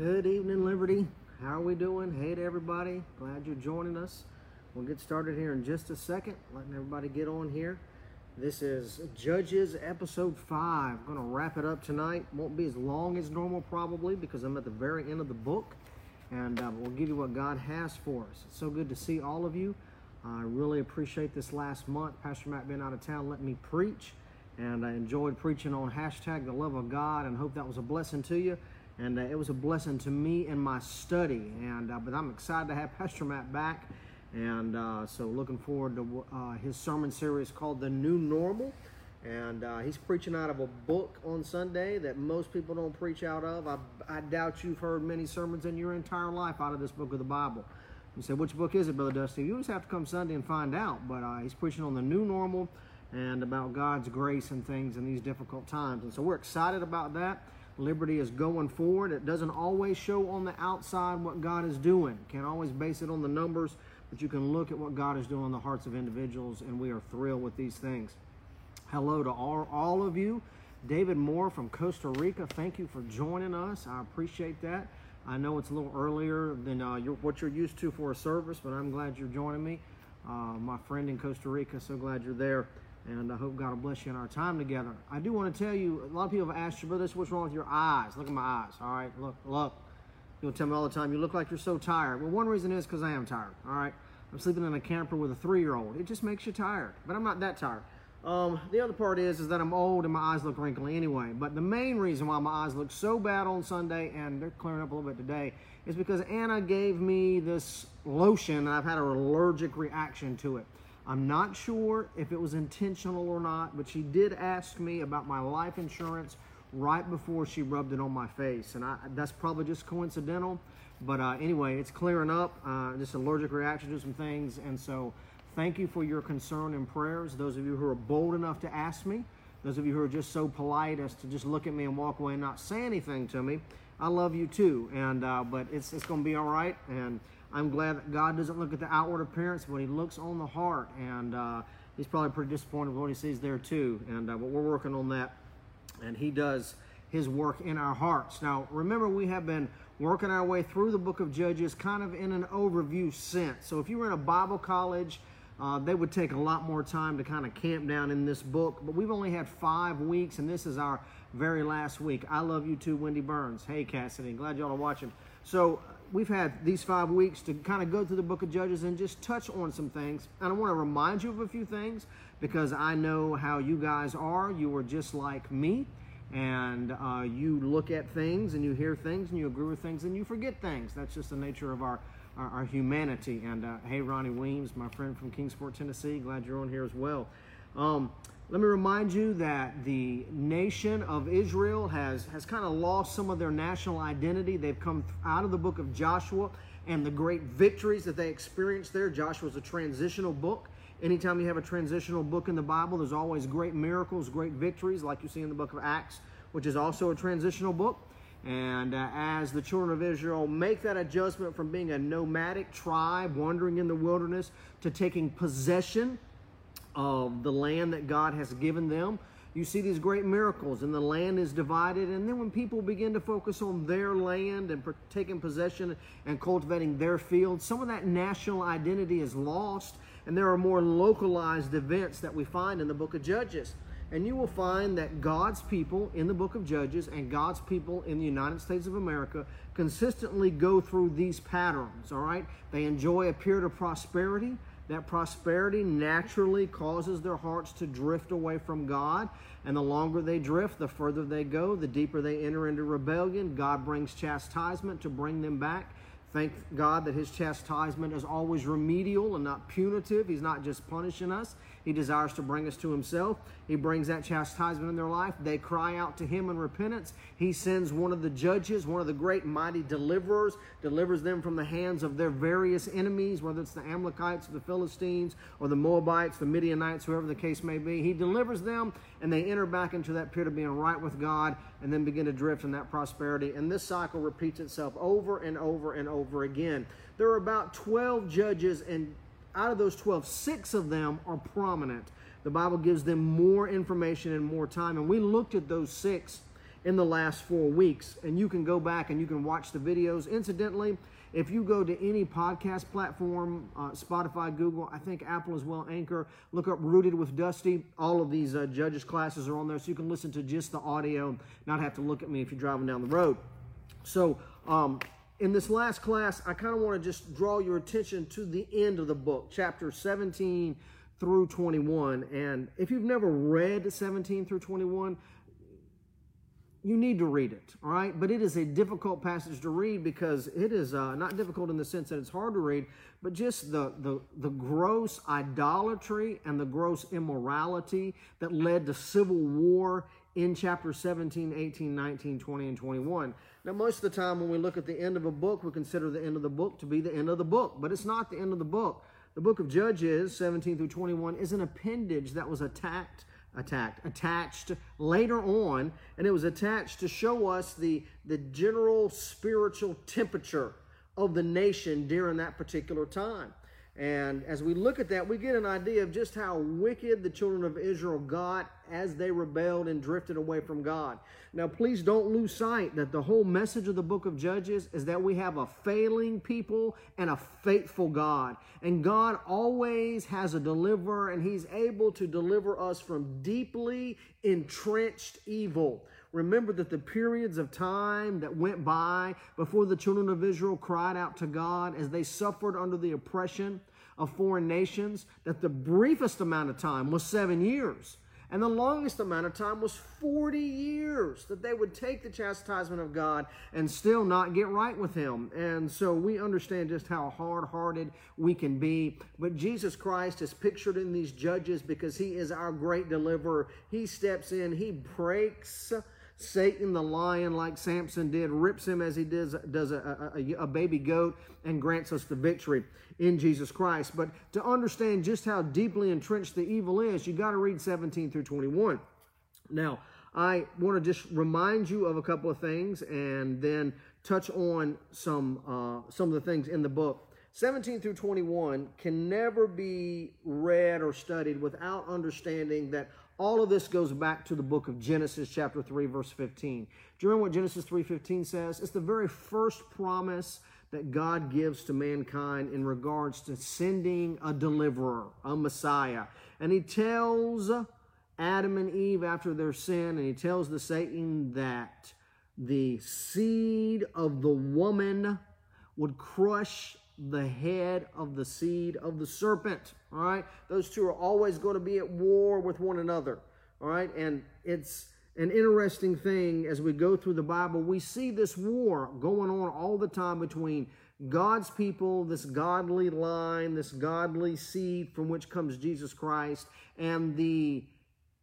Good evening, Liberty. How are we doing? Hey to everybody. Glad you're joining us. We'll get started here in just a second, letting everybody get on here. This is Judges episode 5. I'm going to wrap it up tonight. Won't be as long as normal, probably, because I'm at the very end of the book. And uh, we'll give you what God has for us. It's so good to see all of you. I really appreciate this last month. Pastor Matt being out of town let me preach. And I enjoyed preaching on hashtag the love of God and hope that was a blessing to you and uh, it was a blessing to me in my study. And uh, but I'm excited to have Pastor Matt back, and uh, so looking forward to uh, his sermon series called "The New Normal." And uh, he's preaching out of a book on Sunday that most people don't preach out of. I, I doubt you've heard many sermons in your entire life out of this book of the Bible. You say, which book is it, Brother Dusty? You just have to come Sunday and find out. But uh, he's preaching on the new normal and about God's grace and things in these difficult times. And so we're excited about that. Liberty is going forward. It doesn't always show on the outside what God is doing. Can't always base it on the numbers, but you can look at what God is doing in the hearts of individuals, and we are thrilled with these things. Hello to all, all of you. David Moore from Costa Rica, thank you for joining us. I appreciate that. I know it's a little earlier than uh, you're, what you're used to for a service, but I'm glad you're joining me. Uh, my friend in Costa Rica, so glad you're there and I hope God will bless you in our time together. I do want to tell you, a lot of people have asked you, brother, what's wrong with your eyes? Look at my eyes, all right? Look, look. You'll tell me all the time, you look like you're so tired. Well, one reason is because I am tired, all right? I'm sleeping in a camper with a three-year-old. It just makes you tired, but I'm not that tired. Um, the other part is, is that I'm old and my eyes look wrinkly anyway. But the main reason why my eyes look so bad on Sunday, and they're clearing up a little bit today, is because Anna gave me this lotion and I've had an allergic reaction to it. I'm not sure if it was intentional or not, but she did ask me about my life insurance right before she rubbed it on my face. And I, that's probably just coincidental. But uh, anyway, it's clearing up. Uh, just allergic reaction to some things. And so thank you for your concern and prayers. Those of you who are bold enough to ask me, those of you who are just so polite as to just look at me and walk away and not say anything to me, I love you too. And uh, but it's it's going to be all right. And I'm glad that God doesn't look at the outward appearance, but He looks on the heart. And uh, He's probably pretty disappointed with what He sees there too. And uh, but we're working on that, and He does His work in our hearts. Now, remember, we have been working our way through the book of Judges, kind of in an overview sense. So if you were in a Bible college. Uh, they would take a lot more time to kind of camp down in this book, but we've only had five weeks, and this is our very last week. I love you too, Wendy Burns. Hey, Cassidy, glad y'all are watching. So we've had these five weeks to kind of go through the book of Judges and just touch on some things. And I want to remind you of a few things because I know how you guys are. You are just like me. And uh, you look at things and you hear things and you agree with things and you forget things. That's just the nature of our, our, our humanity. And uh, hey, Ronnie Weems, my friend from Kingsport, Tennessee, glad you're on here as well. Um, let me remind you that the nation of Israel has, has kind of lost some of their national identity. They've come out of the book of Joshua and the great victories that they experienced there. Joshua is a transitional book. Anytime you have a transitional book in the Bible, there's always great miracles, great victories, like you see in the book of Acts, which is also a transitional book. And uh, as the children of Israel make that adjustment from being a nomadic tribe wandering in the wilderness to taking possession of the land that God has given them. You see these great miracles, and the land is divided. And then when people begin to focus on their land and taking possession and cultivating their fields, some of that national identity is lost, and there are more localized events that we find in the book of Judges. And you will find that God's people in the book of Judges and God's people in the United States of America consistently go through these patterns, all right? They enjoy a period of prosperity that prosperity naturally causes their hearts to drift away from God. And the longer they drift, the further they go, the deeper they enter into rebellion. God brings chastisement to bring them back. Thank God that His chastisement is always remedial and not punitive. He's not just punishing us, He desires to bring us to Himself. He brings that chastisement in their life. They cry out to Him in repentance. He sends one of the judges, one of the great mighty deliverers, delivers them from the hands of their various enemies, whether it's the Amalekites, or the Philistines, or the Moabites, the Midianites, whoever the case may be. He delivers them, and they enter back into that period of being right with God and then begin to drift in that prosperity. And this cycle repeats itself over and over and over again. There are about 12 judges, and out of those 12, six of them are prominent. The Bible gives them more information and more time. And we looked at those six in the last four weeks. And you can go back and you can watch the videos. Incidentally, if you go to any podcast platform, uh, Spotify, Google, I think Apple as well, Anchor, look up Rooted with Dusty. All of these uh, judges' classes are on there, so you can listen to just the audio, not have to look at me if you're driving down the road. So, um, in this last class, I kind of want to just draw your attention to the end of the book, chapter 17 through 21. And if you've never read 17 through 21, you need to read it, all right? But it is a difficult passage to read because it is uh, not difficult in the sense that it's hard to read, but just the, the, the gross idolatry and the gross immorality that led to civil war in chapter 17, 18, 19, 20, and 21. Now, most of the time when we look at the end of a book, we consider the end of the book to be the end of the book, but it's not the end of the book. The book of Judges, 17 through 21, is an appendage that was attacked attacked, attached later on, and it was attached to show us the, the general spiritual temperature of the nation during that particular time. And as we look at that, we get an idea of just how wicked the children of Israel got as they rebelled and drifted away from God. Now, please don't lose sight that the whole message of the book of Judges is that we have a failing people and a faithful God. And God always has a deliverer, and He's able to deliver us from deeply entrenched evil. Remember that the periods of time that went by before the children of Israel cried out to God as they suffered under the oppression of foreign nations, that the briefest amount of time was seven years. And the longest amount of time was 40 years that they would take the chastisement of God and still not get right with Him. And so we understand just how hard hearted we can be. But Jesus Christ is pictured in these judges because He is our great deliverer. He steps in, He breaks Satan the lion, like Samson did, rips him as he does, does a, a, a, baby goat and grants us the victory in Jesus Christ. But to understand just how deeply entrenched the evil is, you got to read 17 through 21. Now, I want to just remind you of a couple of things and then touch on some uh, some of the things in the book. 17 through 21 can never be read or studied without understanding that all of this goes back to the book of Genesis chapter 3 verse 15. Do you remember what Genesis 3:15 says? It's the very first promise that God gives to mankind in regards to sending a deliverer, a Messiah. And he tells Adam and Eve after their sin and he tells the Satan that the seed of the woman would crush the head of the seed of the serpent. All right? Those two are always going to be at war with one another. All right? And it's an interesting thing as we go through the Bible. We see this war going on all the time between God's people, this godly line, this godly seed from which comes Jesus Christ, and the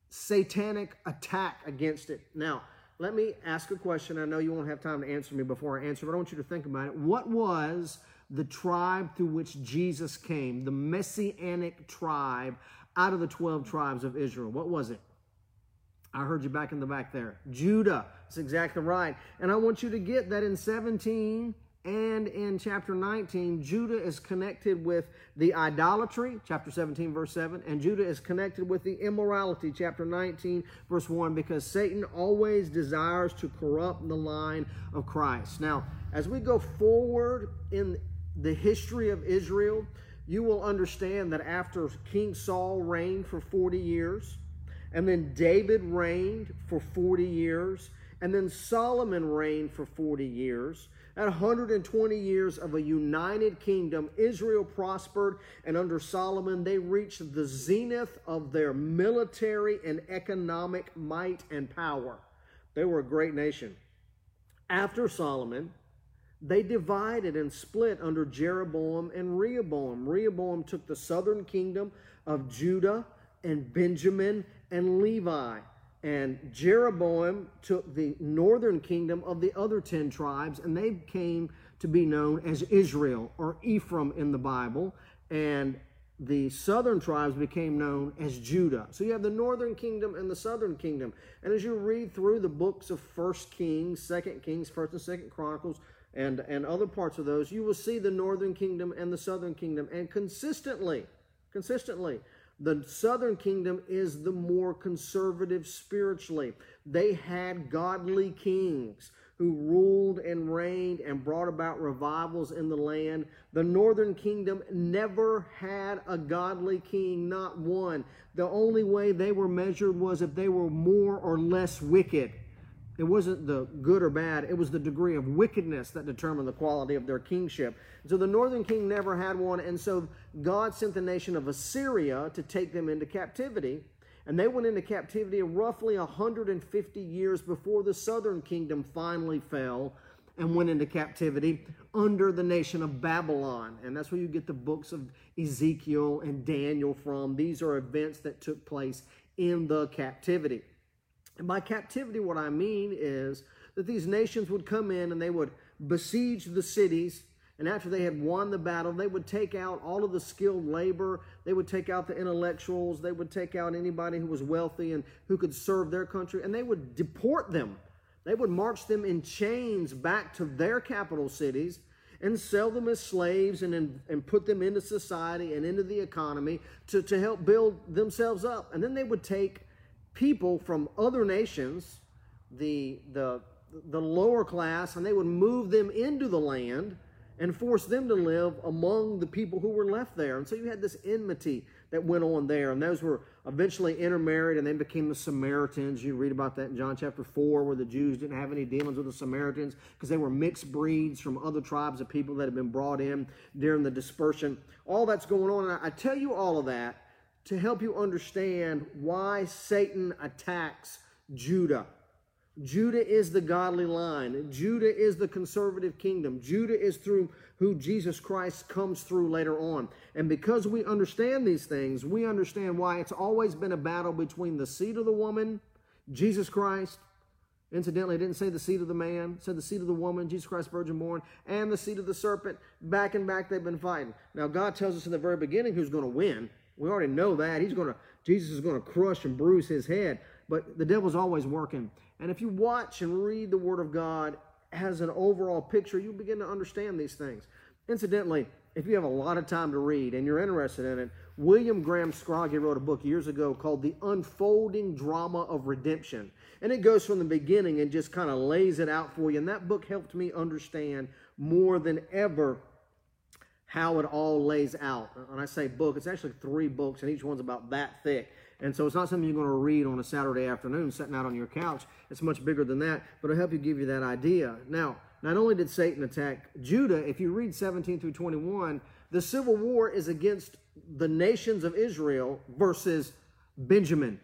satanic attack against it. Now, let me ask a question. I know you won't have time to answer me before I answer, but I want you to think about it. What was the tribe through which Jesus came, the messianic tribe out of the 12 tribes of Israel. What was it? I heard you back in the back there. Judah. That's exactly right. And I want you to get that in 17 and in chapter 19, Judah is connected with the idolatry, chapter 17, verse 7, and Judah is connected with the immorality, chapter 19, verse 1, because Satan always desires to corrupt the line of Christ. Now, as we go forward in the history of Israel, you will understand that after King Saul reigned for 40 years, and then David reigned for 40 years, and then Solomon reigned for 40 years. At 120 years of a united kingdom, Israel prospered, and under Solomon, they reached the zenith of their military and economic might and power. They were a great nation. After Solomon, they divided and split under Jeroboam and Rehoboam. Rehoboam took the southern kingdom of Judah and Benjamin and Levi. And Jeroboam took the northern kingdom of the other 10 tribes, and they came to be known as Israel or Ephraim in the Bible. And the southern tribes became known as Judah. So you have the northern kingdom and the southern kingdom. And as you read through the books of First Kings, Second Kings, First and Second Chronicles, and, and other parts of those, you will see the northern kingdom and the southern kingdom. And consistently, consistently, The southern kingdom is the more conservative spiritually. They had godly kings who ruled and reigned and brought about revivals in the land. The northern kingdom never had a godly king, not one. The only way they were measured was if they were more or less wicked. It wasn't the good or bad, it was the degree of wickedness that determined the quality of their kingship. So the northern king never had one, and so God sent the nation of Assyria to take them into captivity. And they went into captivity roughly 150 years before the southern kingdom finally fell and went into captivity under the nation of Babylon. And that's where you get the books of Ezekiel and Daniel from. These are events that took place in the captivity. And by captivity, what I mean is that these nations would come in and they would besiege the cities and after they had won the battle, they would take out all of the skilled labor. They would take out the intellectuals. They would take out anybody who was wealthy and who could serve their country. And they would deport them. They would march them in chains back to their capital cities and sell them as slaves and, and put them into society and into the economy to, to help build themselves up. And then they would take people from other nations, the, the, the lower class, and they would move them into the land and force them to live among the people who were left there. And so you had this enmity that went on there. And those were eventually intermarried and they became the Samaritans. You read about that in John chapter 4, where the Jews didn't have any dealings with the Samaritans because they were mixed breeds from other tribes of people that had been brought in during the dispersion. All that's going on. And I tell you all of that to help you understand why Satan attacks Judah. Judah is the godly line. Judah is the conservative kingdom. Judah is through who Jesus Christ comes through later on. And because we understand these things, we understand why it's always been a battle between the seed of the woman, Jesus Christ. Incidentally, it didn't say the seed of the man, said the seed of the woman, Jesus Christ, virgin born, and the seed of the serpent. Back and back, they've been fighting. Now, God tells us in the very beginning who's going to win. We already know that. He's going to, Jesus is going to crush and bruise his head. But the devil's always working. And if you watch and read the Word of God as an overall picture, you begin to understand these things. Incidentally, if you have a lot of time to read and you're interested in it, William Graham Scroggie wrote a book years ago called The Unfolding Drama of Redemption. And it goes from the beginning and just kind of lays it out for you. And that book helped me understand more than ever how it all lays out. When I say book, it's actually three books, and each one's about that thick. And so it's not something you're going to read on a Saturday afternoon sitting out on your couch. It's much bigger than that, but it'll help you give you that idea. Now, not only did Satan attack Judah, if you read 17 through 21, the civil war is against the nations of Israel versus Benjamin.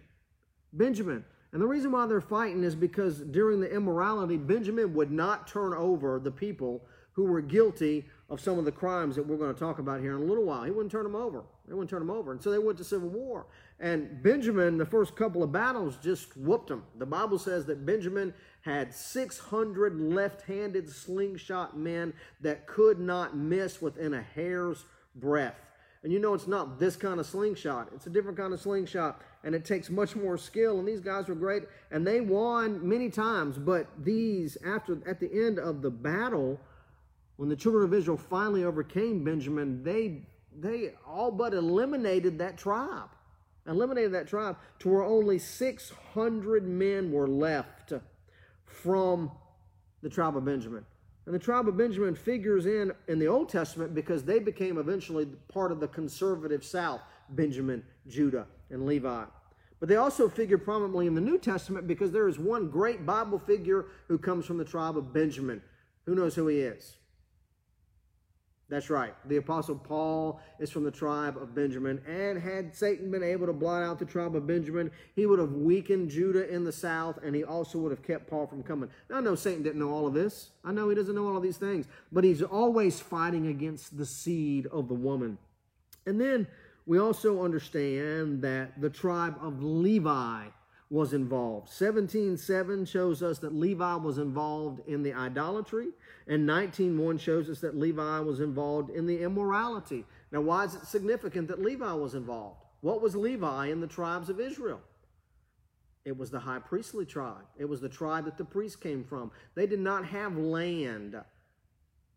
Benjamin. And the reason why they're fighting is because during the immorality, Benjamin would not turn over the people who were guilty of some of the crimes that we're going to talk about here in a little while. He wouldn't turn them over. They wouldn't turn them over. And so they went to civil war. And Benjamin, the first couple of battles, just whooped them. The Bible says that Benjamin had 600 left handed slingshot men that could not miss within a hair's breadth. And you know, it's not this kind of slingshot, it's a different kind of slingshot, and it takes much more skill. And these guys were great, and they won many times. But these, after at the end of the battle, when the children of Israel finally overcame Benjamin, they they all but eliminated that tribe. Eliminated that tribe to where only 600 men were left from the tribe of Benjamin. And the tribe of Benjamin figures in in the Old Testament because they became eventually part of the conservative South, Benjamin, Judah, and Levi. But they also figure prominently in the New Testament because there is one great Bible figure who comes from the tribe of Benjamin. Who knows who he is? That's right. The Apostle Paul is from the tribe of Benjamin. And had Satan been able to blot out the tribe of Benjamin, he would have weakened Judah in the south, and he also would have kept Paul from coming. Now, I know Satan didn't know all of this. I know he doesn't know all of these things. But he's always fighting against the seed of the woman. And then we also understand that the tribe of Levi was involved. 17:7 shows us that Levi was involved in the idolatry, and 19:1 shows us that Levi was involved in the immorality. Now, why is it significant that Levi was involved? What was Levi in the tribes of Israel? It was the high priestly tribe. It was the tribe that the priests came from. They did not have land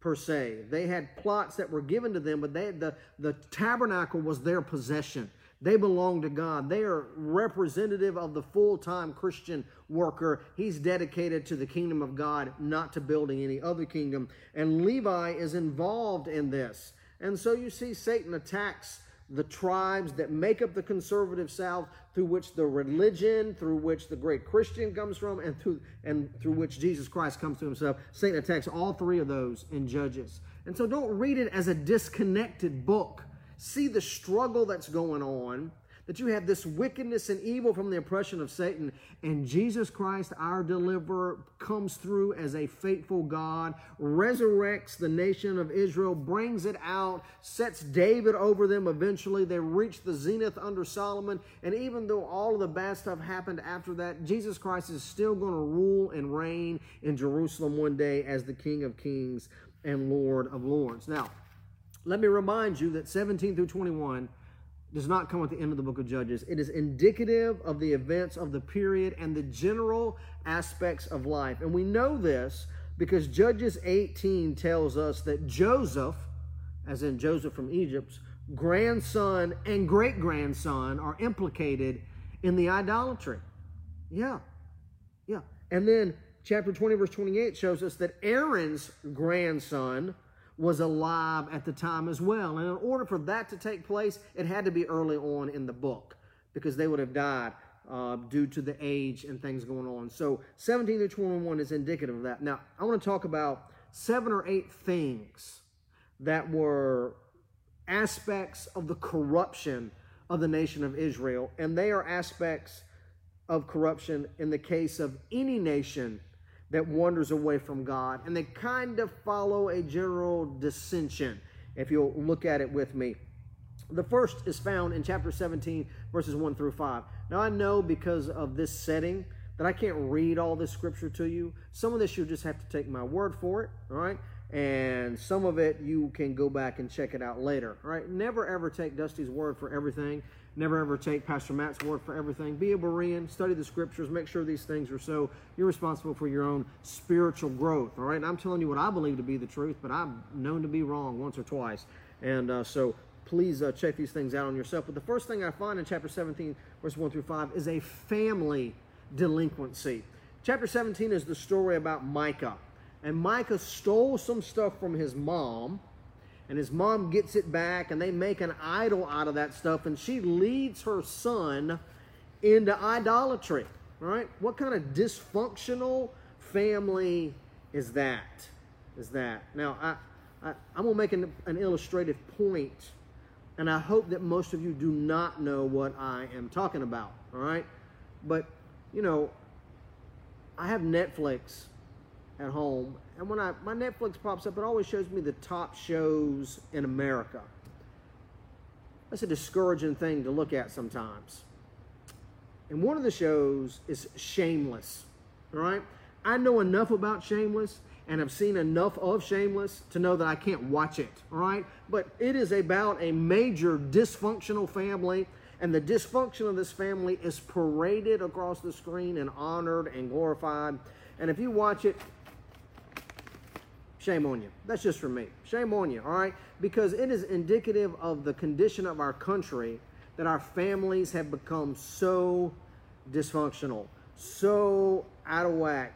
per se. They had plots that were given to them, but they had the, the tabernacle was their possession. They belong to God. They are representative of the full time Christian worker. He's dedicated to the kingdom of God, not to building any other kingdom. And Levi is involved in this. And so you see, Satan attacks the tribes that make up the conservative South, through which the religion, through which the great Christian comes from, and through and through which Jesus Christ comes to himself. Satan attacks all three of those in Judges. And so don't read it as a disconnected book. See the struggle that's going on that you have this wickedness and evil from the oppression of Satan, and Jesus Christ, our deliverer, comes through as a faithful God, resurrects the nation of Israel, brings it out, sets David over them. Eventually, they reach the zenith under Solomon, and even though all of the bad stuff happened after that, Jesus Christ is still going to rule and reign in Jerusalem one day as the King of Kings and Lord of Lords. Now, let me remind you that 17 through 21 does not come at the end of the book of Judges. It is indicative of the events of the period and the general aspects of life. And we know this because Judges 18 tells us that Joseph, as in Joseph from Egypt's grandson and great grandson, are implicated in the idolatry. Yeah. Yeah. And then chapter 20, verse 28 shows us that Aaron's grandson was alive at the time as well. And in order for that to take place, it had to be early on in the book because they would have died uh, due to the age and things going on. So 17 to 21 is indicative of that. Now, I want to talk about seven or eight things that were aspects of the corruption of the nation of Israel, and they are aspects of corruption in the case of any nation that wanders away from God, and they kind of follow a general dissension, if you'll look at it with me. The first is found in chapter 17, verses 1 through 5. Now, I know because of this setting that I can't read all this scripture to you. Some of this you'll just have to take my word for it, all right? And some of it you can go back and check it out later, all right? Never ever take Dusty's word for everything. Never ever take Pastor Matt's word for everything. Be a Berean, study the scriptures, make sure these things are so. You're responsible for your own spiritual growth, all right? And I'm telling you what I believe to be the truth, but I'm known to be wrong once or twice. And uh, so please uh, check these things out on yourself. But the first thing I find in chapter 17, verse 1 through 5, is a family delinquency. Chapter 17 is the story about Micah. And Micah stole some stuff from his mom and his mom gets it back and they make an idol out of that stuff and she leads her son into idolatry right? What kind of dysfunctional family is that? Is that? Now i, I am going to make an, an illustrative point and i hope that most of you do not know what i am talking about all right? But you know i have netflix at home and when I my Netflix pops up, it always shows me the top shows in America. That's a discouraging thing to look at sometimes. And one of the shows is Shameless. All right? I know enough about Shameless and have seen enough of Shameless to know that I can't watch it. All right? But it is about a major dysfunctional family and the dysfunction of this family is paraded across the screen and honored and glorified. And if you watch it, Shame on you. That's just for me. Shame on you, all right? Because it is indicative of the condition of our country that our families have become so dysfunctional, so out of whack.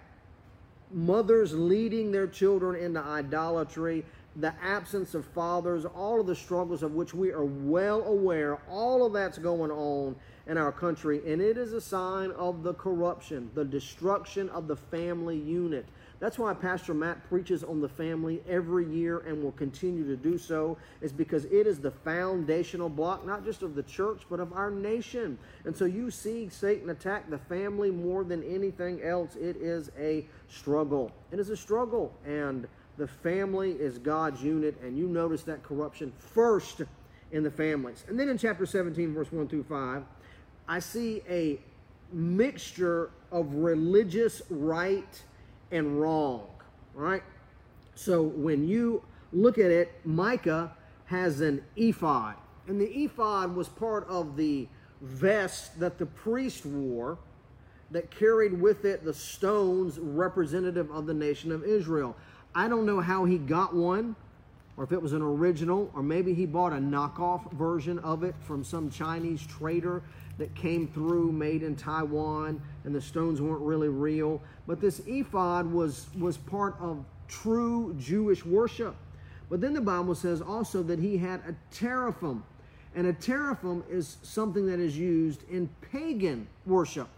Mothers leading their children into idolatry, the absence of fathers, all of the struggles of which we are well aware, all of that's going on in our country. And it is a sign of the corruption, the destruction of the family unit. That's why Pastor Matt preaches on the family every year and will continue to do so, is because it is the foundational block, not just of the church, but of our nation. And so you see Satan attack the family more than anything else. It is a struggle. It is a struggle. And the family is God's unit, and you notice that corruption first in the families. And then in chapter 17, verse 1 through 5, I see a mixture of religious right and wrong, right? So when you look at it, Micah has an ephod. And the ephod was part of the vest that the priest wore that carried with it the stones representative of the nation of Israel. I don't know how he got one or if it was an original, or maybe he bought a knockoff version of it from some Chinese trader that came through made in Taiwan and the stones weren't really real. But this ephod was, was part of true Jewish worship. But then the Bible says also that he had a teraphim. And a teraphim is something that is used in pagan worship.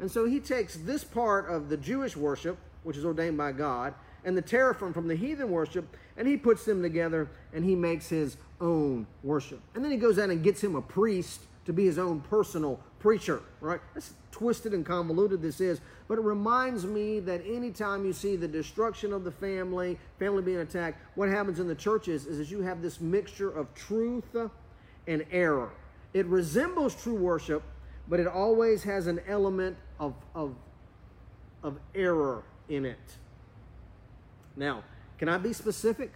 And so he takes this part of the Jewish worship, which is ordained by God, and the teraphim from the heathen worship, and he puts them together and he makes his own worship. And then he goes out and gets him a priest to be his own personal preacher, right? That's twisted and convoluted this is, but it reminds me that anytime you see the destruction of the family, family being attacked, what happens in the churches is, is you have this mixture of truth and error. It resembles true worship, but it always has an element of, of, of error in it. Now, can I be specific?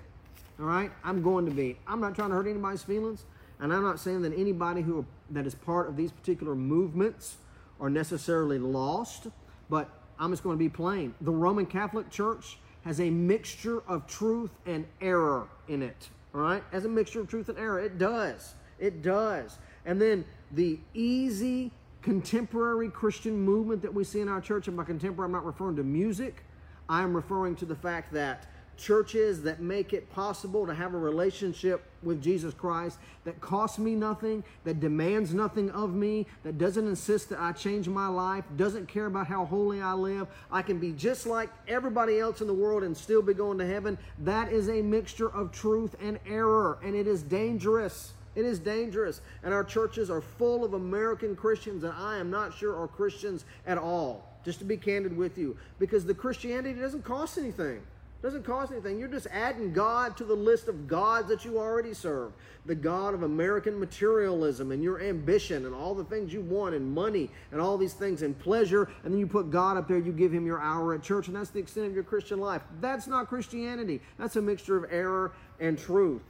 All right, I'm going to be. I'm not trying to hurt anybody's feelings, and I'm not saying that anybody who that is part of these particular movements are necessarily lost, but I'm just going to be plain. The Roman Catholic Church has a mixture of truth and error in it. All right, as a mixture of truth and error, it does. It does. And then the easy contemporary Christian movement that we see in our church, and by contemporary, I'm not referring to music. I'm referring to the fact that churches that make it possible to have a relationship with Jesus Christ that costs me nothing, that demands nothing of me, that doesn't insist that I change my life, doesn't care about how holy I live. I can be just like everybody else in the world and still be going to heaven. That is a mixture of truth and error, and it is dangerous. It is dangerous. And our churches are full of American Christians, and I am not sure are Christians at all, just to be candid with you, because the Christianity doesn't cost anything. Doesn't cost anything. You're just adding God to the list of gods that you already serve. The God of American materialism and your ambition and all the things you want and money and all these things and pleasure. And then you put God up there, you give him your hour at church, and that's the extent of your Christian life. That's not Christianity. That's a mixture of error and truth.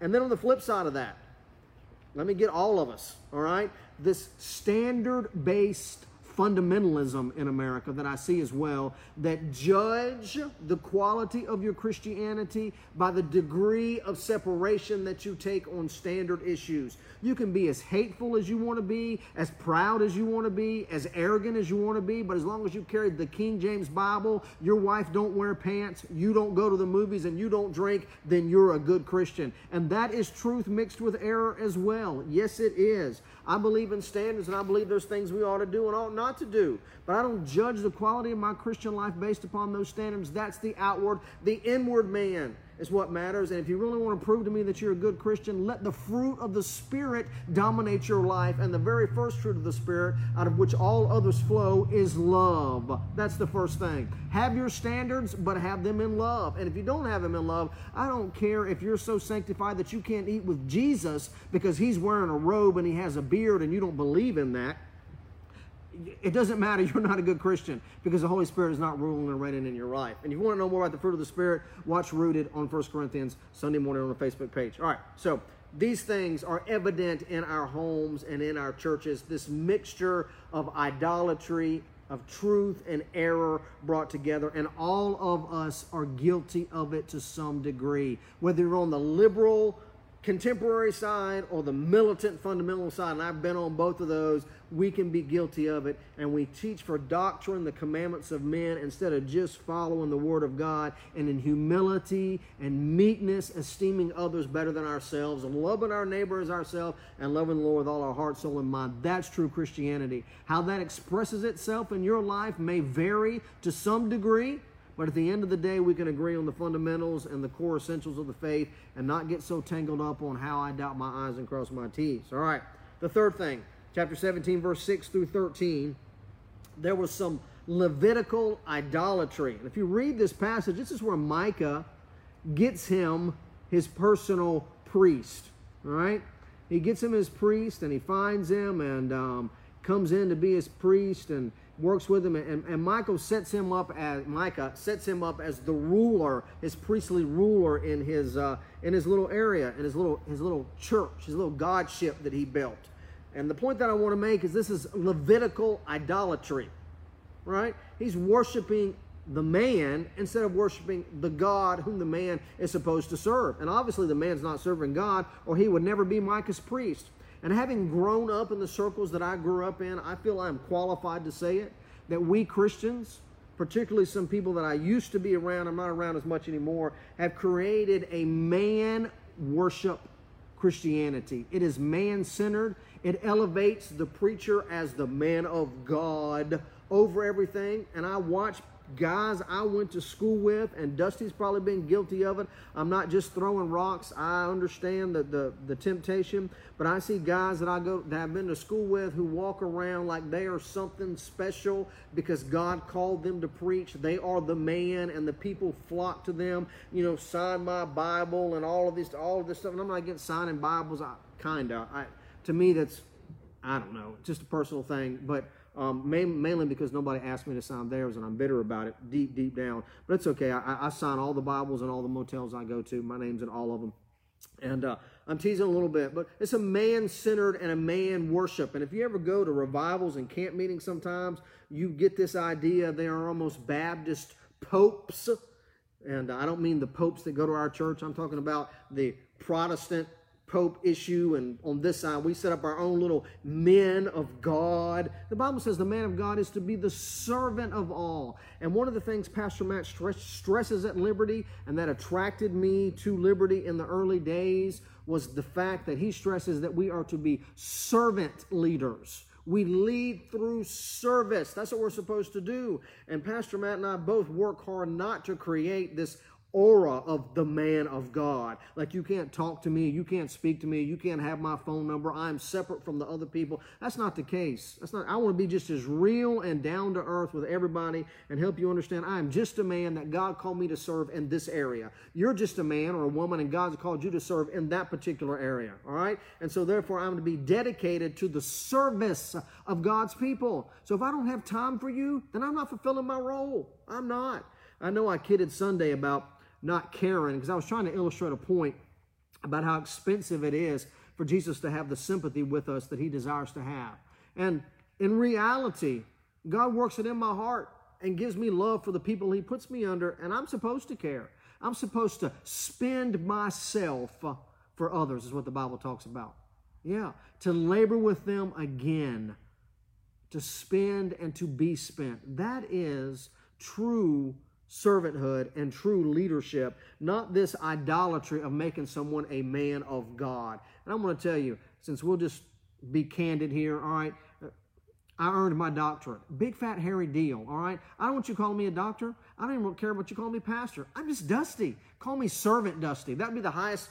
And then on the flip side of that, let me get all of us, all right? This standard based fundamentalism in America that I see as well that judge the quality of your Christianity by the degree of separation that you take on standard issues. You can be as hateful as you want to be, as proud as you want to be, as arrogant as you want to be, but as long as you carry the King James Bible, your wife don't wear pants, you don't go to the movies and you don't drink, then you're a good Christian. And that is truth mixed with error as well. Yes, it is. I believe in standards and I believe there's things we ought to do and ought not to do. But I don't judge the quality of my Christian life based upon those standards. That's the outward, the inward man is what matters. And if you really want to prove to me that you're a good Christian, let the fruit of the Spirit dominate your life. And the very first fruit of the Spirit, out of which all others flow, is love. That's the first thing. Have your standards, but have them in love. And if you don't have them in love, I don't care if you're so sanctified that you can't eat with Jesus because he's wearing a robe and he has a beard and you don't believe in that it doesn't matter. You're not a good Christian because the Holy Spirit is not ruling and reigning in your life. And if you want to know more about the fruit of the Spirit, watch Rooted on First Corinthians Sunday morning on the Facebook page. All right, so these things are evident in our homes and in our churches. This mixture of idolatry, of truth and error brought together, and all of us are guilty of it to some degree. Whether you're on the liberal, contemporary side or the militant fundamental side, and I've been on both of those, we can be guilty of it. And we teach for doctrine the commandments of men instead of just following the Word of God and in humility and meekness, esteeming others better than ourselves and loving our neighbor as ourselves and loving the Lord with all our heart, soul, and mind. That's true Christianity. How that expresses itself in your life may vary to some degree. But at the end of the day, we can agree on the fundamentals and the core essentials of the faith and not get so tangled up on how I doubt my I's and cross my T's. All right. The third thing, chapter 17, verse 6 through 13, there was some Levitical idolatry. And if you read this passage, this is where Micah gets him his personal priest. All right? He gets him his priest and he finds him and um, comes in to be his priest and works with him, and, and Michael sets him up as Micah sets him up as the ruler, his priestly ruler in his uh, in his little area, in his little his little church, his little godship that he built. And the point that I want to make is this is Levitical idolatry, right? He's worshiping the man instead of worshiping the God whom the man is supposed to serve. And obviously, the man's not serving God, or he would never be Micah's priest. And having grown up in the circles that I grew up in, I feel I'm qualified to say it that we Christians, particularly some people that I used to be around, I'm not around as much anymore, have created a man worship Christianity. It is man centered, it elevates the preacher as the man of God over everything. And I watch guys I went to school with, and Dusty's probably been guilty of it. I'm not just throwing rocks. I understand the, the, the temptation, but I see guys that I go that I've been to school with who walk around like they are something special because God called them to preach. They are the man, and the people flock to them. You know, sign my Bible and all of this, all of this stuff. And I'm not against signing Bibles. I kinda. I to me that's I don't know, just a personal thing, but um, mainly because nobody asked me to sign theirs, and I'm bitter about it deep, deep down. But it's okay. I, I sign all the Bibles and all the motels I go to. My name's in all of them. And uh, I'm teasing a little bit, but it's a man centered and a man worship. And if you ever go to revivals and camp meetings sometimes, you get this idea they are almost Baptist popes. And I don't mean the popes that go to our church, I'm talking about the Protestant Pope issue, and on this side, we set up our own little men of God. The Bible says the man of God is to be the servant of all. And one of the things Pastor Matt stresses at Liberty, and that attracted me to Liberty in the early days, was the fact that he stresses that we are to be servant leaders. We lead through service. That's what we're supposed to do. And Pastor Matt and I both work hard not to create this aura of the man of God. Like you can't talk to me, you can't speak to me, you can't have my phone number. I'm separate from the other people. That's not the case. That's not I want to be just as real and down to earth with everybody and help you understand I am just a man that God called me to serve in this area. You're just a man or a woman and God's called you to serve in that particular area. All right? And so therefore I'm to be dedicated to the service of God's people. So if I don't have time for you, then I'm not fulfilling my role. I'm not. I know I kidded Sunday about not caring, because I was trying to illustrate a point about how expensive it is for Jesus to have the sympathy with us that he desires to have. And in reality, God works it in my heart and gives me love for the people he puts me under, and I'm supposed to care. I'm supposed to spend myself for others, is what the Bible talks about. Yeah, to labor with them again, to spend and to be spent. That is true servanthood and true leadership, not this idolatry of making someone a man of God. And I'm going to tell you, since we'll just be candid here, all right, I earned my doctorate. Big fat hairy deal, all right? I don't want you calling me a doctor. I don't even care what you call me pastor. I'm just Dusty. Call me servant Dusty. That'd be the highest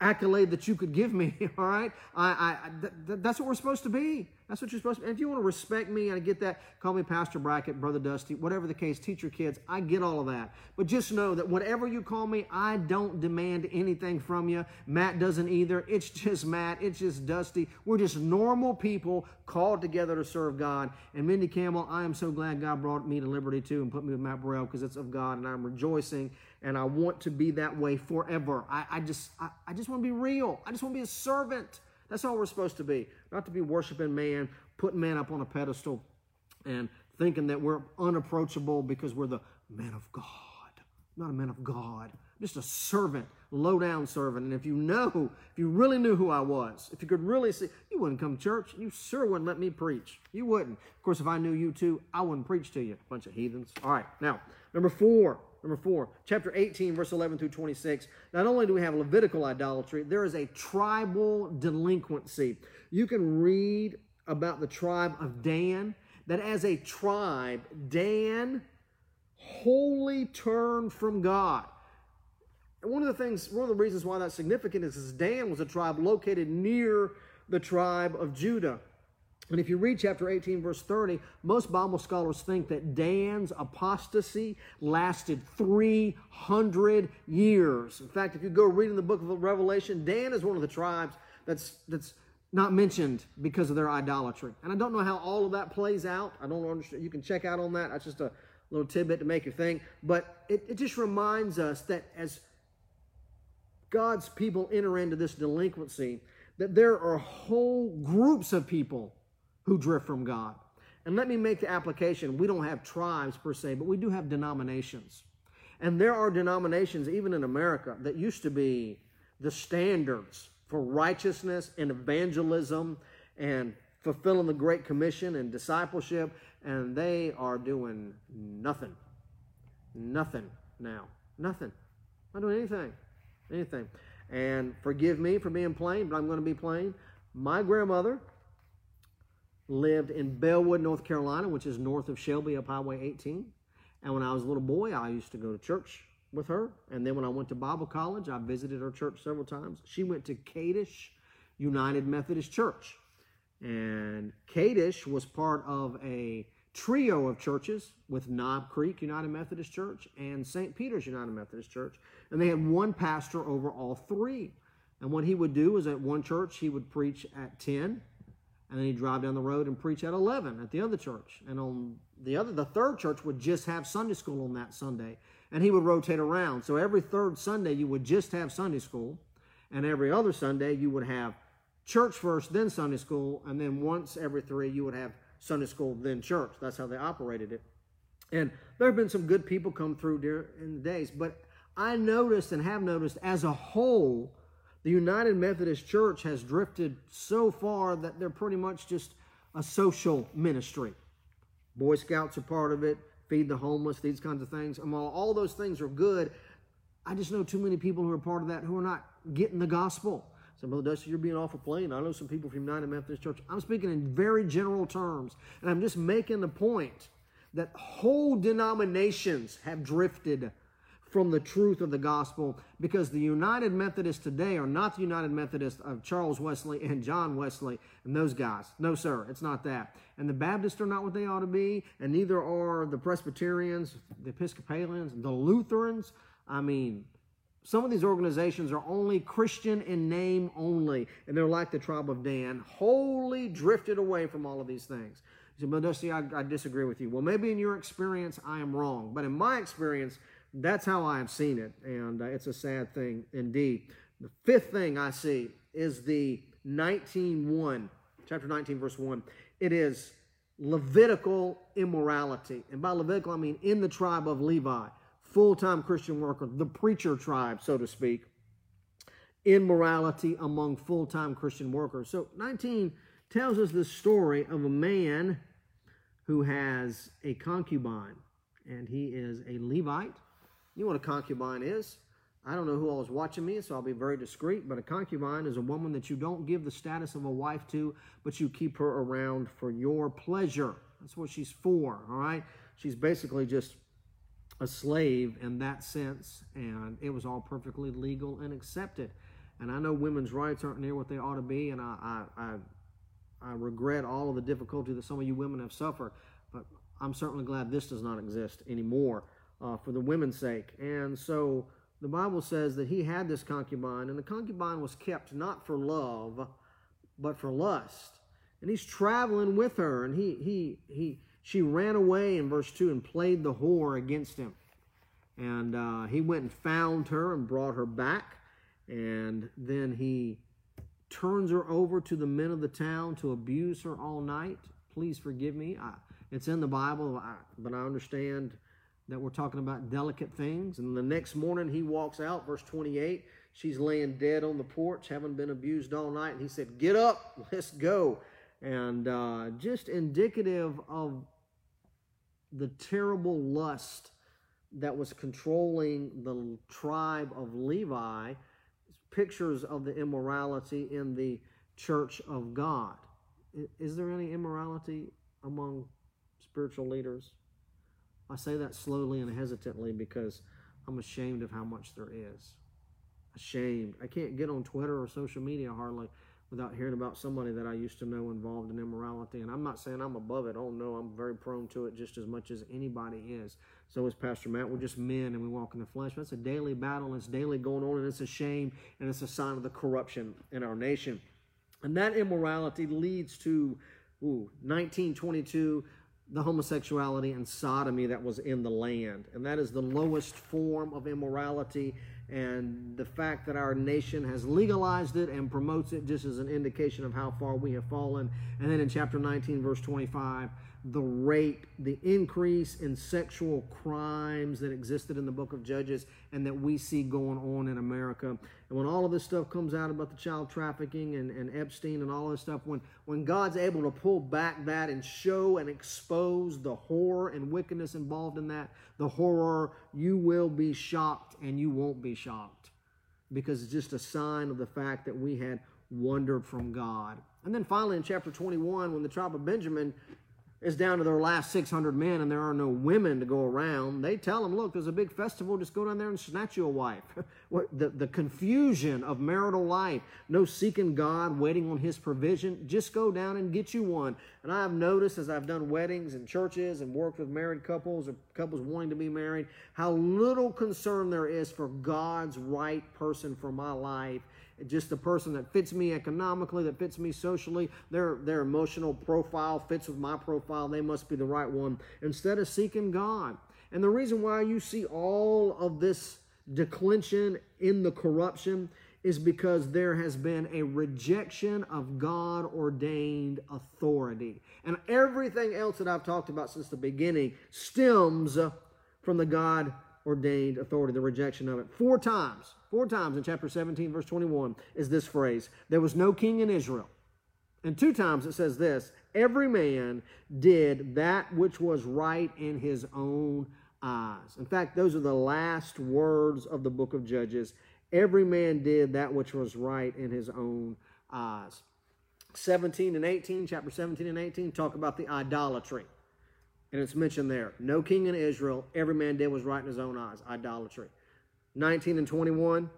accolade that you could give me, all right? I, I, th- that's what we're supposed to be. That's what you're supposed to be. And if you want to respect me, I get that. Call me Pastor Brackett, Brother Dusty, whatever the case, teach your kids. I get all of that. But just know that whatever you call me, I don't demand anything from you. Matt doesn't either. It's just Matt. It's just Dusty. We're just normal people called together to serve God. And Mindy Campbell, I am so glad God brought me to Liberty too and put me with Matt Burrell because it's of God and I'm rejoicing and I want to be that way forever. I, I just I, I just want to be real. I just want to be a servant. That's all we're supposed to be. Not to be worshiping man, putting man up on a pedestal, and thinking that we're unapproachable because we're the man of God. I'm not a man of God. I'm just a servant, low down servant. And if you know, if you really knew who I was, if you could really see, you wouldn't come to church. You sure wouldn't let me preach. You wouldn't. Of course, if I knew you too, I wouldn't preach to you. Bunch of heathens. All right, now, number four. Number four, chapter 18, verse 11 through 26. Not only do we have Levitical idolatry, there is a tribal delinquency. You can read about the tribe of Dan, that as a tribe, Dan wholly turned from God. And one of the things, one of the reasons why that's significant is because Dan was a tribe located near the tribe of Judah. And if you read chapter 18, verse 30, most Bible scholars think that Dan's apostasy lasted 300 years. In fact, if you go reading the book of Revelation, Dan is one of the tribes that's, that's not mentioned because of their idolatry. And I don't know how all of that plays out. I don't understand. You can check out on that. That's just a little tidbit to make you think. But it, it just reminds us that as God's people enter into this delinquency, that there are whole groups of people who drift from God. And let me make the application. We don't have tribes per se, but we do have denominations. And there are denominations, even in America, that used to be the standards for righteousness and evangelism and fulfilling the Great Commission and discipleship, and they are doing nothing. Nothing now. Nothing. Not doing anything. Anything. And forgive me for being plain, but I'm going to be plain. My grandmother lived in Belwood, North Carolina, which is north of Shelby up Highway 18. And when I was a little boy, I used to go to church with her. And then when I went to Bible college, I visited her church several times. She went to Kadesh United Methodist Church. And Kadesh was part of a trio of churches with Knob Creek United Methodist Church and St. Peter's United Methodist Church. And they had one pastor over all three. And what he would do is at one church, he would preach at 10, and then he'd drive down the road and preach at 11 at the other church. And on the other, the third church would just have Sunday school on that Sunday. And he would rotate around. So every third Sunday, you would just have Sunday school. And every other Sunday, you would have church first, then Sunday school. And then once every three, you would have Sunday school, then church. That's how they operated it. And there have been some good people come through during in the days. But I noticed and have noticed as a whole, the United Methodist Church has drifted so far that they're pretty much just a social ministry. Boy Scouts are part of it, feed the homeless, these kinds of things. And while all those things are good, I just know too many people who are part of that who are not getting the gospel. So, Brother Dusty, you're being awful plain. I know some people from United Methodist Church. I'm speaking in very general terms, and I'm just making the point that whole denominations have drifted from the truth of the gospel because the United Methodists today are not the United Methodists of Charles Wesley and John Wesley and those guys. No, sir, it's not that. And the Baptists are not what they ought to be, and neither are the Presbyterians, the Episcopalians, the Lutherans. I mean, some of these organizations are only Christian in name only, and they're like the tribe of Dan, wholly drifted away from all of these things. You say, but Dusty, I, I disagree with you. Well, maybe in your experience, I am wrong. But in my experience, that's how I have seen it, and uh, it's a sad thing indeed. The fifth thing I see is the 19.1, chapter 19, verse 1. It is Levitical immorality. And by Levitical, I mean in the tribe of Levi, full time Christian worker, the preacher tribe, so to speak. Immorality among full time Christian workers. So 19 tells us the story of a man who has a concubine, and he is a Levite you know what a concubine is? I don't know who all is watching me, so I'll be very discreet, but a concubine is a woman that you don't give the status of a wife to, but you keep her around for your pleasure. That's what she's for, all right? She's basically just a slave in that sense, and it was all perfectly legal and accepted. And I know women's rights aren't near what they ought to be, and I, I, I, I regret all of the difficulty that some of you women have suffered, but I'm certainly glad this does not exist anymore uh, for the women's sake. And so the Bible says that he had this concubine, and the concubine was kept not for love, but for lust. And he's traveling with her, and he he he she ran away in verse two and played the whore against him. And uh, he went and found her and brought her back, and then he turns her over to the men of the town to abuse her all night. Please forgive me. I, it's in the Bible, but I understand that we're talking about delicate things. And the next morning he walks out, verse 28. She's laying dead on the porch, having been abused all night. And he said, Get up, let's go. And uh, just indicative of the terrible lust that was controlling the tribe of Levi, pictures of the immorality in the church of God. Is there any immorality among spiritual leaders? I say that slowly and hesitantly because I'm ashamed of how much there is. Ashamed. I can't get on Twitter or social media hardly without hearing about somebody that I used to know involved in immorality. And I'm not saying I'm above it. Oh, no, I'm very prone to it just as much as anybody is. So is Pastor Matt. We're just men and we walk in the flesh. That's a daily battle. It's daily going on, and it's a shame, and it's a sign of the corruption in our nation. And that immorality leads to ooh, 1922 the homosexuality and sodomy that was in the land. And that is the lowest form of immorality. And the fact that our nation has legalized it and promotes it just as an indication of how far we have fallen. And then in chapter 19, verse 25, the rate, the increase in sexual crimes that existed in the book of Judges and that we see going on in America. And when all of this stuff comes out about the child trafficking and, and Epstein and all this stuff, when, when God's able to pull back that and show and expose the horror and wickedness involved in that, the horror, you will be shocked and you won't be shocked because it's just a sign of the fact that we had wandered from God. And then finally, in chapter 21, when the tribe of Benjamin is down to their last 600 men and there are no women to go around, they tell them, look, there's a big festival, just go down there and snatch you a wife. the, the confusion of marital life, no seeking God, waiting on His provision, just go down and get you one. And I've noticed as I've done weddings and churches and worked with married couples or couples wanting to be married, how little concern there is for God's right person for my life just the person that fits me economically, that fits me socially, their, their emotional profile fits with my profile, they must be the right one, instead of seeking God. And the reason why you see all of this declension in the corruption is because there has been a rejection of God ordained authority. And everything else that I've talked about since the beginning stems from the God ordained authority, the rejection of it. Four times, four times in chapter 17, verse 21, is this phrase there was no king in Israel. And two times it says this every man did that which was right in his own eyes. In fact, those are the last words of the book of Judges. Every man did that which was right in his own eyes. 17 and 18, chapter 17 and 18, talk about the idolatry and it's mentioned there. No king in Israel, every man did was right in his own eyes, idolatry. 19 and 21,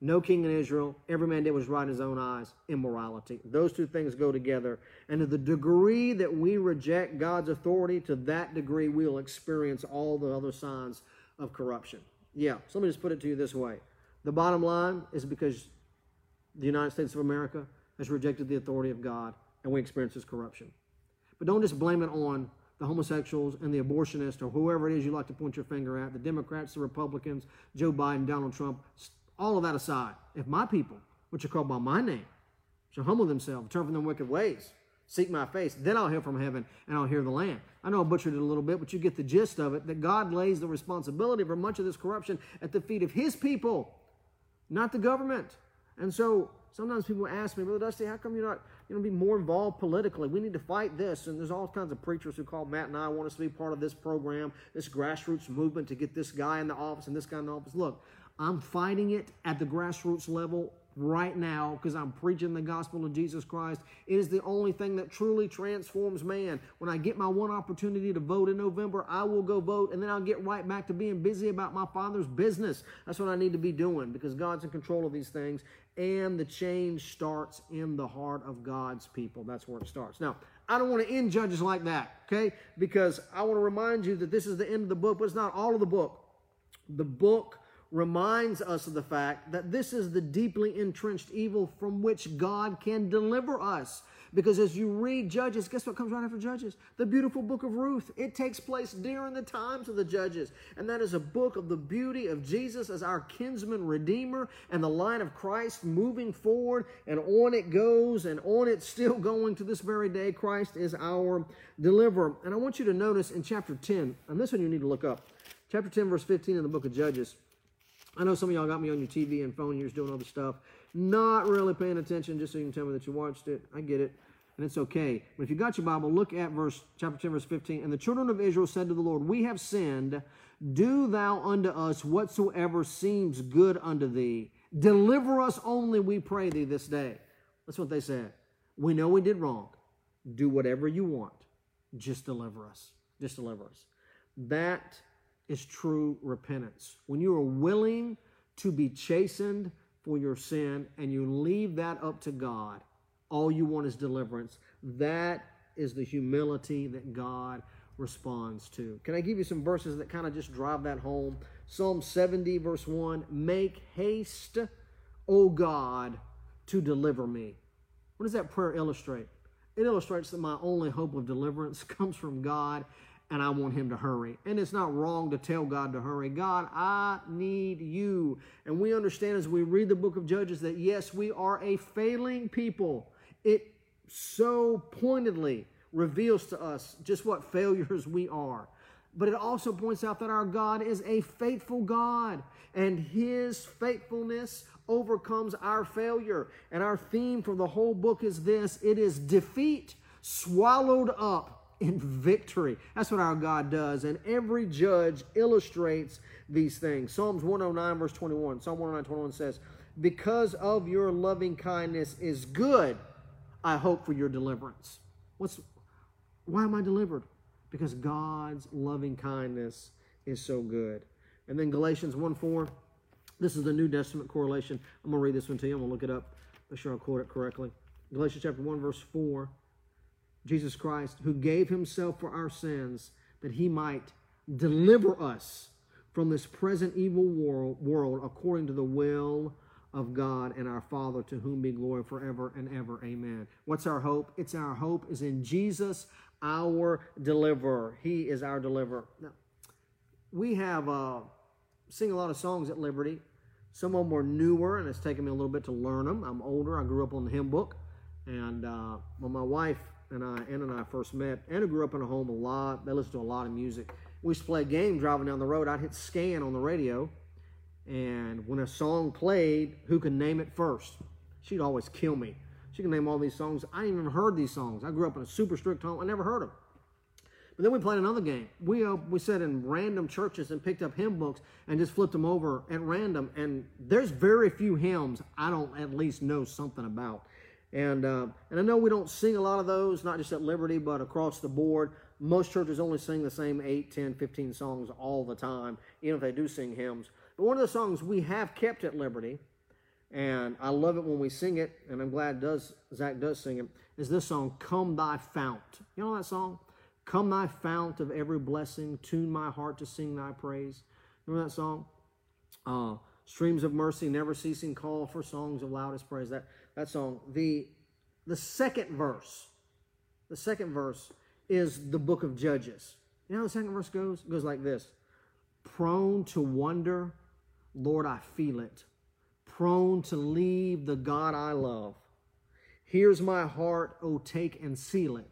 no king in Israel, every man did was right in his own eyes, immorality. Those two things go together. And to the degree that we reject God's authority, to that degree we will experience all the other signs of corruption. Yeah, so let me just put it to you this way. The bottom line is because the United States of America has rejected the authority of God and we experience this corruption. But don't just blame it on the homosexuals and the abortionists or whoever it is you like to point your finger at, the Democrats, the Republicans, Joe Biden, Donald Trump, all of that aside, if my people, which are called by my name, shall humble themselves, turn from their wicked ways, seek my face, then I'll hear from heaven and I'll hear the land. I know I butchered it a little bit, but you get the gist of it that God lays the responsibility for much of this corruption at the feet of his people, not the government. And so sometimes people ask me, Brother Dusty, how come you're not you know, be more involved politically. We need to fight this. And there's all kinds of preachers who call Matt and I want us to be part of this program, this grassroots movement to get this guy in the office and this guy in the office. Look, I'm fighting it at the grassroots level right now because I'm preaching the gospel of Jesus Christ. It is the only thing that truly transforms man. When I get my one opportunity to vote in November, I will go vote and then I'll get right back to being busy about my Father's business. That's what I need to be doing because God's in control of these things and the change starts in the heart of God's people. That's where it starts. Now, I don't want to end Judges like that, okay? Because I want to remind you that this is the end of the book, but it's not all of the book. The book reminds us of the fact that this is the deeply entrenched evil from which God can deliver us. Because as you read Judges, guess what comes right after Judges? The beautiful book of Ruth. It takes place during the times of the Judges. And that is a book of the beauty of Jesus as our kinsman redeemer and the line of Christ moving forward. And on it goes, and on it's still going to this very day. Christ is our deliverer. And I want you to notice in chapter 10, and this one you need to look up. Chapter 10, verse 15 in the book of Judges. I know some of y'all got me on your TV and phone, you're just doing all this stuff not really paying attention just so you can tell me that you watched it. I get it. And it's okay. But if you got your Bible, look at verse chapter 10, verse 15. And the children of Israel said to the Lord, We have sinned. Do thou unto us whatsoever seems good unto thee. Deliver us only, we pray thee, this day. That's what they said. We know we did wrong. Do whatever you want. Just deliver us. Just deliver us. That is true repentance. When you are willing to be chastened for your sin and you leave that up to God, all you want is deliverance. That is the humility that God responds to. Can I give you some verses that kind of just drive that home? Psalm 70, verse 1 Make haste, O God, to deliver me. What does that prayer illustrate? It illustrates that my only hope of deliverance comes from God and I want him to hurry. And it's not wrong to tell God to hurry. God, I need you. And we understand as we read the book of Judges that yes, we are a failing people. It so pointedly reveals to us just what failures we are. But it also points out that our God is a faithful God, and His faithfulness overcomes our failure. And our theme for the whole book is this it is defeat swallowed up in victory. That's what our God does. And every judge illustrates these things. Psalms 109, verse 21. Psalm 109, 21 says, Because of your loving kindness is good, I hope for your deliverance. What's why am I delivered? Because God's loving kindness is so good. And then Galatians 1 4. This is the New Testament correlation. I'm going to read this one to you. I'm going to look it up. Make sure I quote it correctly. Galatians chapter 1, verse 4. Jesus Christ, who gave himself for our sins that he might deliver us from this present evil world, world according to the will of God and our Father, to whom be glory forever and ever. Amen. What's our hope? It's our hope is in Jesus, our deliverer. He is our deliverer. Now, we have uh, sing a lot of songs at Liberty. Some of them are newer, and it's taken me a little bit to learn them. I'm older. I grew up on the hymn book, and uh, when my wife and I, Anna and I first met, Anna grew up in a home a lot. They listened to a lot of music. We used to play a game driving down the road. I'd hit scan on the radio, and when a song played, who could name it first? She'd always kill me. She could name all these songs. I ain't even heard these songs. I grew up in a super strict home. I never heard them. But then we played another game. We uh, we sat in random churches and picked up hymn books and just flipped them over at random. And there's very few hymns I don't at least know something about. And uh, and I know we don't sing a lot of those, not just at Liberty, but across the board. Most churches only sing the same 8, 10, 15 songs all the time, even if they do sing hymns. But one of the songs we have kept at Liberty, and I love it when we sing it, and I'm glad does Zach does sing it, is this song, Come Thy Fount. You know that song? Come thy fount of every blessing, tune my heart to sing thy praise. Remember that song? Uh, Streams of mercy, never ceasing call for songs of loudest praise. That that song. The the second verse, the second verse is the book of Judges. You know how the second verse goes? It goes like this. Prone to wonder, Lord, I feel it. Prone to leave the God I love. Here's my heart, oh, take and seal it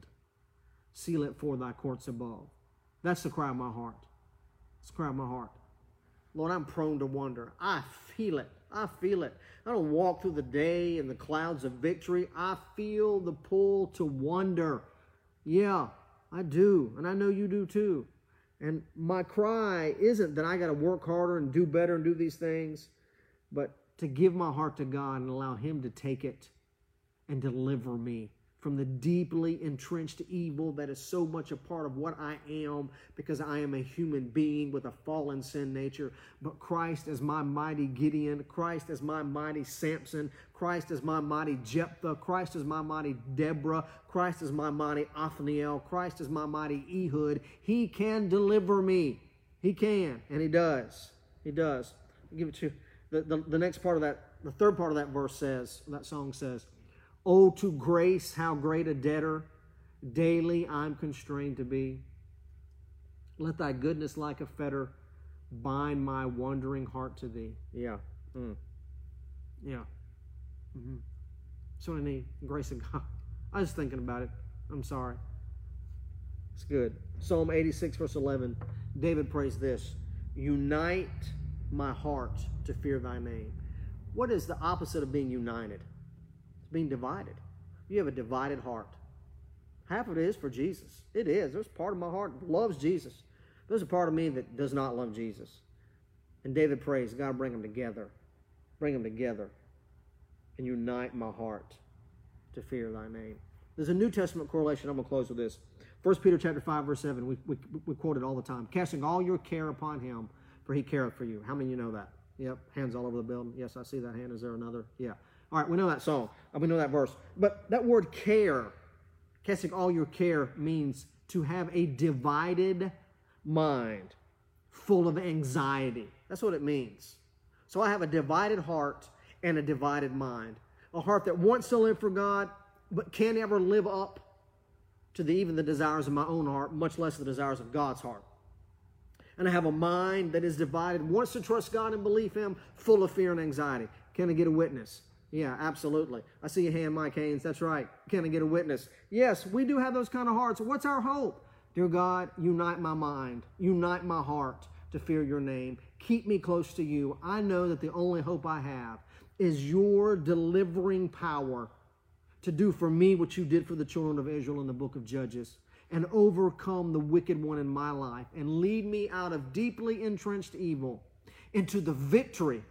seal it for thy courts above. That's the cry of my heart. It's the cry of my heart. Lord, I'm prone to wonder. I feel it. I feel it. I don't walk through the day in the clouds of victory. I feel the pull to wonder. Yeah, I do. And I know you do too. And my cry isn't that I got to work harder and do better and do these things, but to give my heart to God and allow Him to take it and deliver me from the deeply entrenched evil that is so much a part of what I am because I am a human being with a fallen sin nature. But Christ is my mighty Gideon, Christ is my mighty Samson, Christ is my mighty Jephthah, Christ is my mighty Deborah, Christ is my mighty Othniel, Christ is my mighty Ehud. He can deliver me. He can, and He does. He does. I'll give it to you. The, the, the next part of that, the third part of that verse says, that song says, Oh, to grace, how great a debtor daily I'm constrained to be. Let thy goodness like a fetter bind my wandering heart to thee. Yeah. Mm. Yeah. Mm-hmm. What I need. Grace of God. I was thinking about it. I'm sorry. It's good. Psalm 86, verse 11. David prays this Unite my heart to fear thy name. What is the opposite of being united? Being divided. You have a divided heart. Half of it is for Jesus. It is. There's part of my heart that loves Jesus. There's a part of me that does not love Jesus. And David prays, God, bring them together. Bring them together and unite my heart to fear thy name. There's a New Testament correlation. I'm going to close with this. 1 Peter chapter 5, verse 7. We, we, we quote it all the time. Casting all your care upon him, for he careth for you. How many of you know that? Yep. Hands all over the building. Yes, I see that hand. Is there another? Yeah. All right, we know that song. We know that verse. But that word care, casting all your care, means to have a divided mind full of anxiety. That's what it means. So I have a divided heart and a divided mind. A heart that wants to live for God, but can't ever live up to the, even the desires of my own heart, much less the desires of God's heart. And I have a mind that is divided, wants to trust God and believe Him, full of fear and anxiety. Can I get a witness? Yeah, absolutely. I see your hand, Mike Haynes. That's right. Can I get a witness? Yes, we do have those kind of hearts. What's our hope? Dear God, unite my mind, unite my heart to fear your name. Keep me close to you. I know that the only hope I have is your delivering power to do for me what you did for the children of Israel in the book of Judges and overcome the wicked one in my life and lead me out of deeply entrenched evil into the victory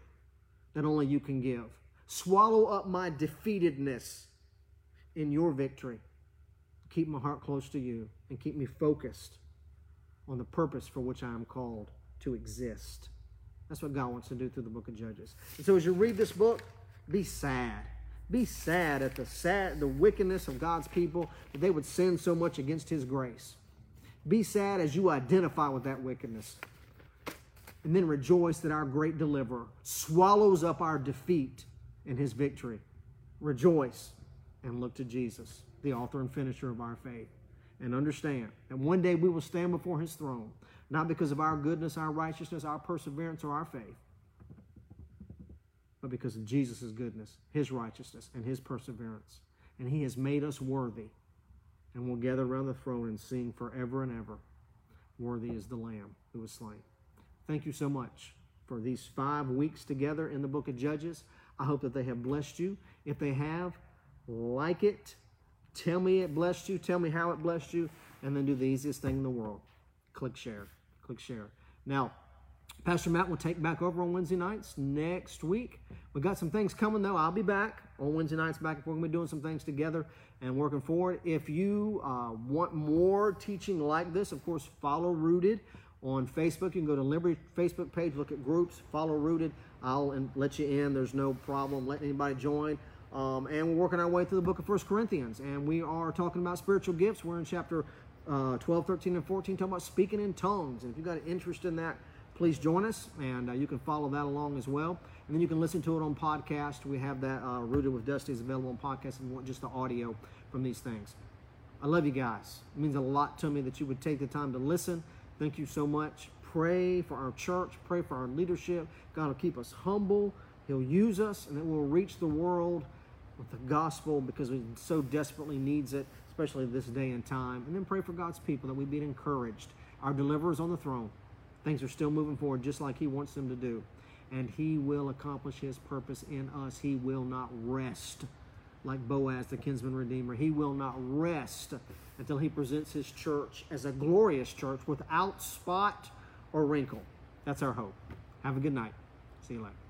that only you can give. Swallow up my defeatedness in your victory. Keep my heart close to you and keep me focused on the purpose for which I am called to exist. That's what God wants to do through the book of Judges. And so as you read this book, be sad. Be sad at the sad the wickedness of God's people that they would sin so much against his grace. Be sad as you identify with that wickedness. And then rejoice that our great deliverer swallows up our defeat in his victory. Rejoice and look to Jesus, the author and finisher of our faith. And understand that one day we will stand before his throne, not because of our goodness, our righteousness, our perseverance, or our faith, but because of Jesus' goodness, his righteousness, and his perseverance. And he has made us worthy. And we'll gather around the throne and sing forever and ever Worthy is the Lamb who was slain. Thank you so much for these five weeks together in the book of Judges. I hope that they have blessed you. If they have, like it. Tell me it blessed you. Tell me how it blessed you. And then do the easiest thing in the world click share. Click share. Now, Pastor Matt will take back over on Wednesday nights next week. We've got some things coming though. I'll be back on Wednesday nights. Back and we're to be doing some things together and working forward. If you uh, want more teaching like this, of course, follow Rooted on Facebook. You can go to Liberty Facebook page, look at groups, follow Rooted. I'll let you in. There's no problem letting anybody join. Um, and we're working our way through the book of First Corinthians, and we are talking about spiritual gifts. We're in chapter uh, 12, 13, and 14, talking about speaking in tongues. And if you've got an interest in that, please join us, and uh, you can follow that along as well. And then you can listen to it on podcast. We have that uh, Rooted with Dusty is available on podcast if you want just the audio from these things. I love you guys. It means a lot to me that you would take the time to listen. Thank you so much. Pray for our church, pray for our leadership. God will keep us humble. He'll use us, and that we'll reach the world with the gospel because we so desperately needs it, especially this day and time. And then pray for God's people that we be encouraged. Our deliverer is on the throne. Things are still moving forward just like He wants them to do. And He will accomplish His purpose in us. He will not rest like Boaz, the kinsman redeemer. He will not rest until He presents His church as a glorious church without spot or wrinkle. That's our hope. Have a good night. See you later.